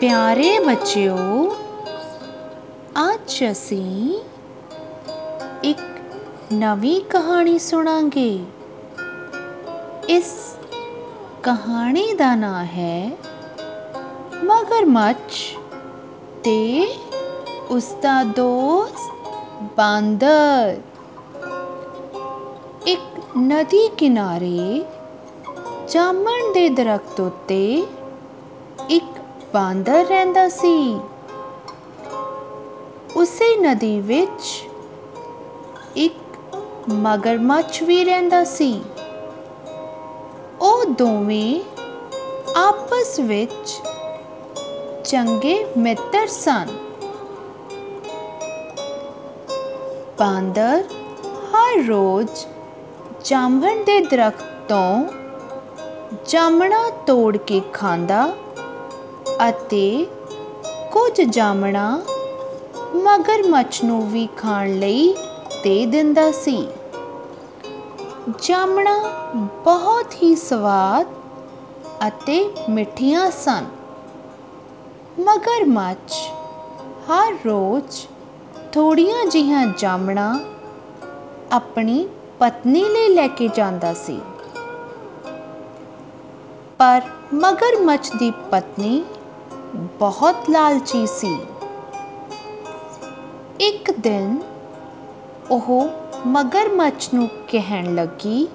ਪਿਆਰੇ ਬੱਚਿਓ, ਅੱਜ ਅਸੀਂ ਇੱਕ ਨਵੀਂ ਕਹਾਣੀ ਸੁਣਾਂਗੇ। ਇਸ ਕਹਾਣੀ ਦਾ ਨਾਂ ਹੈ ਮਗਰਮੱਛ ਤੇ ਉਸ ਦਾ ਦੋਸਤ ਬਾਂਦਰ। ਇੱਕ ਨਦੀ ਕਿਨਾਰੇ ਜਾਮਣ ਦੇ ਦਰਖਤ ਉੱਤੇ ਇੱਕ ਬਾਂਦਰ ਰਹਿੰਦਾ ਸੀ। ਉਸੇ ਨਦੀ ਵਿੱਚ ਇੱਕ ਮਗਰਮੱਛ ਵੀ ਰਹਿੰਦਾ ਸੀ। ਉਹ ਦੋਵੇਂ ਆਪਸ ਵਿੱਚ ਚੰਗੇ ਮਿੱਤਰ ਸਨ। ਬਾਂਦਰ ਹਰ ਰੋਜ਼ ਜਾਮਣ ਦੇ ਦਰਖਤ ਤੋਂ ਜਾਮਣਾ ਤੋੜ ਕੇ ਖਾਂਦਾ ਅਤੇ ਕੁਝ ਜਾਮਣਾ ਮਗਰਮੱਛ ਨੂੰ ਵੀ ਖਾਣ ਲਈ ਦੇ ਦਿੰਦਾ ਸੀ। ਜਾਮਣਾ ਬਹੁਤ ਹੀ ਸਵਾਦ ਅਤੇ ਮਿੱਠੀਆਂ ਸਨ। ਮਗਰਮੱਛ ਹਰ ਰੋਜ਼ ਥੋੜੀਆਂ ਜਿਹੀਆਂ ਜਾਮਣਾ ਆਪਣੀ ਪਤਨੀ ਲਈ ਲੈ ਕੇ ਜਾਂਦਾ ਸੀ। ਪਰ ਮਗਰਮੱਛ ਦੀ ਪਤਨੀ ਬਹੁਤ ਲਾਲਚੀ ਸੀ। ਇੱਕ ਦਿਨ ਉਹ ਮਗਰਮੱਛ ਨੂੰ ਕਹਿਣ ਲੱਗੀ,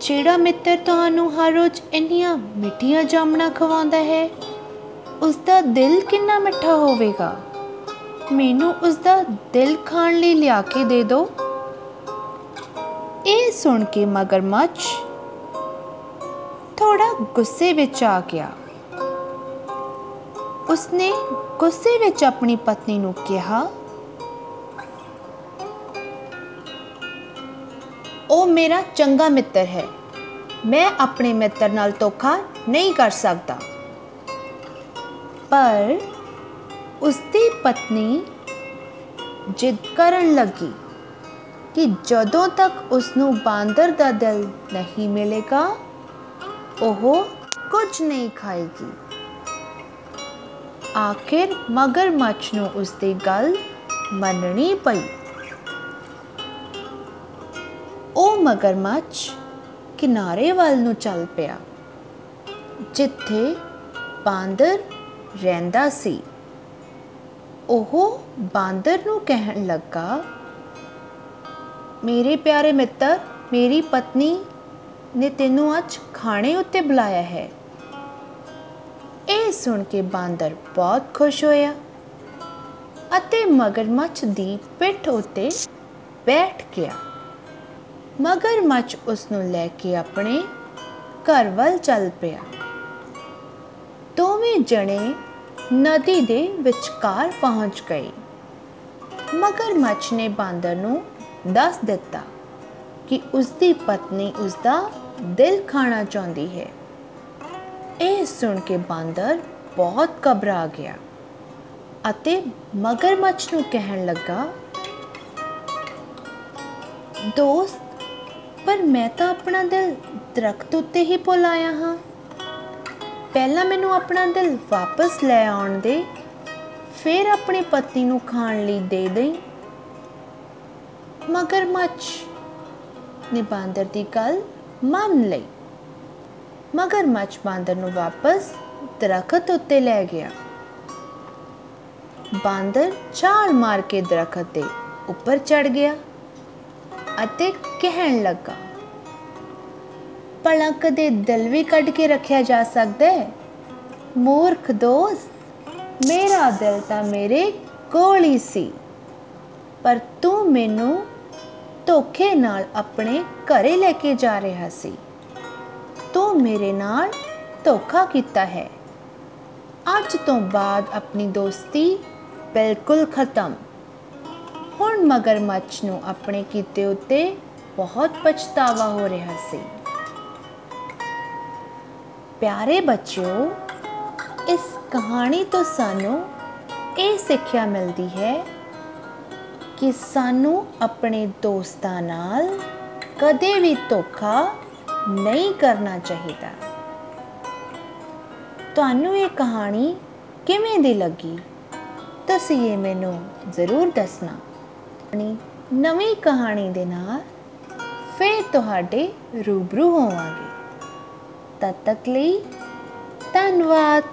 ਜਿਹੜਾ ਮਿੱਤਰ ਤੁਹਾਨੂੰ ਹਰ ਰੋਜ਼ ਇੰਨੀਆਂ ਮਿੱਠੀਆਂ ਜਾਮਣਾ ਖਵਾਉਂਦਾ ਹੈ ਉਸ ਦਾ ਦਿਲ ਕਿੰਨਾ ਮਿੱਠਾ ਹੋਵੇਗਾ? ਮੈਨੂੰ ਉਸ ਦਾ ਦਿਲ ਖਾਣ ਲਈ ਲਿਆ ਕੇ ਦੇ ਦਿਓ। ਇਹ ਸੁਣ ਕੇ ਮਗਰਮੱਛ ਥੋੜਾ ਗੁੱਸੇ ਵਿੱਚ ਆ ਗਿਆ। ਉਸਨੇ ਗੁੱਸੇ ਵਿੱਚ ਆਪਣੀ ਪਤਨੀ ਨੂੰ ਕਿਹਾ, ਉਹ ਮੇਰਾ ਚੰਗਾ ਮਿੱਤਰ ਹੈ। ਮੈਂ ਆਪਣੇ ਮਿੱਤਰ ਨਾਲ ਧੋਖਾ ਨਹੀਂ ਕਰ ਸਕਦਾ। ਪਰ ਉਸਦੀ ਪਤਨੀ ਜਿੱਦ ਕਰਨ ਲੱਗੀ ਕਿ ਜਦੋਂ ਤੱਕ ਉਸ ਨੂੰ ਬਾਂਦਰ ਦਾ ਦਿਲ ਨਹੀਂ ਮਿਲੇਗਾ ਉਹ ਕੁਝ ਨਹੀਂ ਖਾਏਗੀ। ਆਖਿਰ ਮਗਰਮੱਛ ਨੂੰ ਉਸਦੀ ਗੱਲ ਮੰਨਣੀ ਪਈ। ਉਹ ਮਗਰਮੱਛ ਕਿਨਾਰੇ ਵੱਲ ਨੂੰ ਚੱਲ ਪਿਆ, ਜਿੱਥੇ ਬਾਂਦਰ ਰਹਿੰਦਾ ਸੀ। ਉਹ ਬਾਂਦਰ ਨੂੰ ਕਹਿਣ ਲੱਗਾ, ਮੇਰੇ ਪਿਆਰੇ ਮਿੱਤਰ, ਮੇਰੀ ਪਤਨੀ ਨੇ ਤੈਨੂੰ ਅੱਜ ਖਾਣੇ ਉੱਤੇ ਬੁਲਾਇਆ ਹੈ। ਇਹ ਸੁਣ ਕੇ ਬਾਂਦਰ ਬਹੁਤ ਖੁਸ਼ ਹੋਇਆ ਅਤੇ ਮਗਰਮੱਛ ਦੀ ਪਿੱਠ ਉੱਤੇ ਬੈਠ ਗਿਆ। ਮਗਰਮੱਛ ਉਸ ਨੂੰ ਲੈ ਕੇ ਆਪਣੇ ਘਰ ਵੱਲ ਚੱਲ ਪਿਆ। ਦੋਵੇਂ ਜਣੇ ਨਦੀ ਦੇ ਵਿਚਕਾਰ ਪਹੁੰਚ ਗਏ। ਮਗਰਮੱਛ ਨੇ ਬਾਂਦਰ ਨੂੰ ਦੱਸ ਦਿੱਤਾ ਕਿ ਉਸਦੀ ਪਤਨੀ ਉਸਦਾ ਦਿਲ ਖਾਣਾ ਚਾਹੁੰਦੀ ਹੈ। ਇਹ ਸੁਣ ਕੇ ਬਾਂਦਰ ਬਹੁਤ ਘਬਰਾ ਗਿਆ ਅਤੇ ਮਗਰਮੱਛ ਨੂੰ ਕਹਿਣ ਲੱਗਾ, ਦੋਸਤ, ਪਰ ਮੈਂ ਤਾਂ ਆਪਣਾ ਦਿਲ ਦਰਖਤ ਉੱਤੇ ਹੀ ਭੁੱਲ ਆਇਆ ਹਾਂ। ਪਹਿਲਾਂ ਮੈਨੂੰ ਆਪਣਾ ਦਿਲ ਵਾਪਸ ਲੈ ਆਉਣ ਦੇ, ਫਿਰ ਆਪਣੀ ਪਤਨੀ ਨੂੰ ਖਾਣ ਲਈ ਦੇ ਦੇ ਮਗਰਮੱਛ ਨੇ ਬਾਂਦਰ ਦੀ ਗੱਲ ਮੰਨ ਲਈ। ਮਗਰਮੱਛ ਬਾਂਦਰ ਨੂੰ ਵਾਪਸ ਦਰਖਤ ਉੱਤੇ ਲੈ ਗਿਆ। ਬਾਂਦਰ ਛਾਲ ਮਾਰ ਕੇ ਦਰਖਤ ਦੇ ਉੱਪਰ ਚੜ ਗਿਆ ਅਤੇ ਕਹਿਣ ਲੱਗਾ ਭਲਾ ਕਦੇ ਦਿਲ ਵੀ ਕੱਢ ਕੇ ਰੱਖਿਆ ਜਾ ਸਕਦਾ ਹੈ। ਮੂਰਖ ਦੋਸਤ, ਮੇਰਾ ਦਿਲ ਤਾਂ ਮੇਰੇ ਕੋਲ ਹੀ ਸੀ, ਪਰ ਤੂੰ ਮੈਨੂੰ ਧੋਖੇ ਨਾਲ ਆਪਣੇ ਘਰੇ ਲੈ ਕੇ ਜਾ ਰਿਹਾ ਸੀ। ਤੂੰ ਮੇਰੇ ਨਾਲ ਧੋਖਾ ਕੀਤਾ ਹੈ। ਅੱਜ ਤੋਂ ਬਾਅਦ ਆਪਣੀ ਦੋਸਤੀ ਬਿਲਕੁਲ ਖਤਮ। ਹੁਣ ਮਗਰਮੱਛ ਨੂੰ ਆਪਣੇ ਕੀਤੇ ਉੱਤੇ ਬਹੁਤ ਪਛਤਾਵਾ ਹੋ ਰਿਹਾ ਸੀ। ਪਿਆਰੇ ਬੱਚਿਓ, ਇਸ ਕਹਾਣੀ ਤੋਂ ਸਾਨੂੰ ਇਹ ਸਿੱਖਿਆ ਮਿਲਦੀ ਹੈ ਕਿ ਸਾਨੂੰ ਆਪਣੇ ਦੋਸਤਾਂ ਨਾਲ ਕਦੇ ਵੀ ਧੋਖਾ ਨਹੀਂ ਕਰਨਾ ਚਾਹੀਦਾ। ਤੁਹਾਨੂੰ ਇਹ ਕਹਾਣੀ ਕਿਵੇਂ ਦੀ ਲੱਗੀ? ਤੁਸੀਂ ਇਹ ਮੈਨੂੰ ਜ਼ਰੂਰ ਦੱਸਣਾ। ਆਪਣੀ ਨਵੀਂ ਕਹਾਣੀ ਦੇ ਨਾਲ ਫੇਰ ਤੁਹਾਡੇ ਰੂਬਰੂ ਹੋਵਾਂਗੇ। ਤਦ ਤੱਕ ਲਈ ਧੰਨਵਾਦ।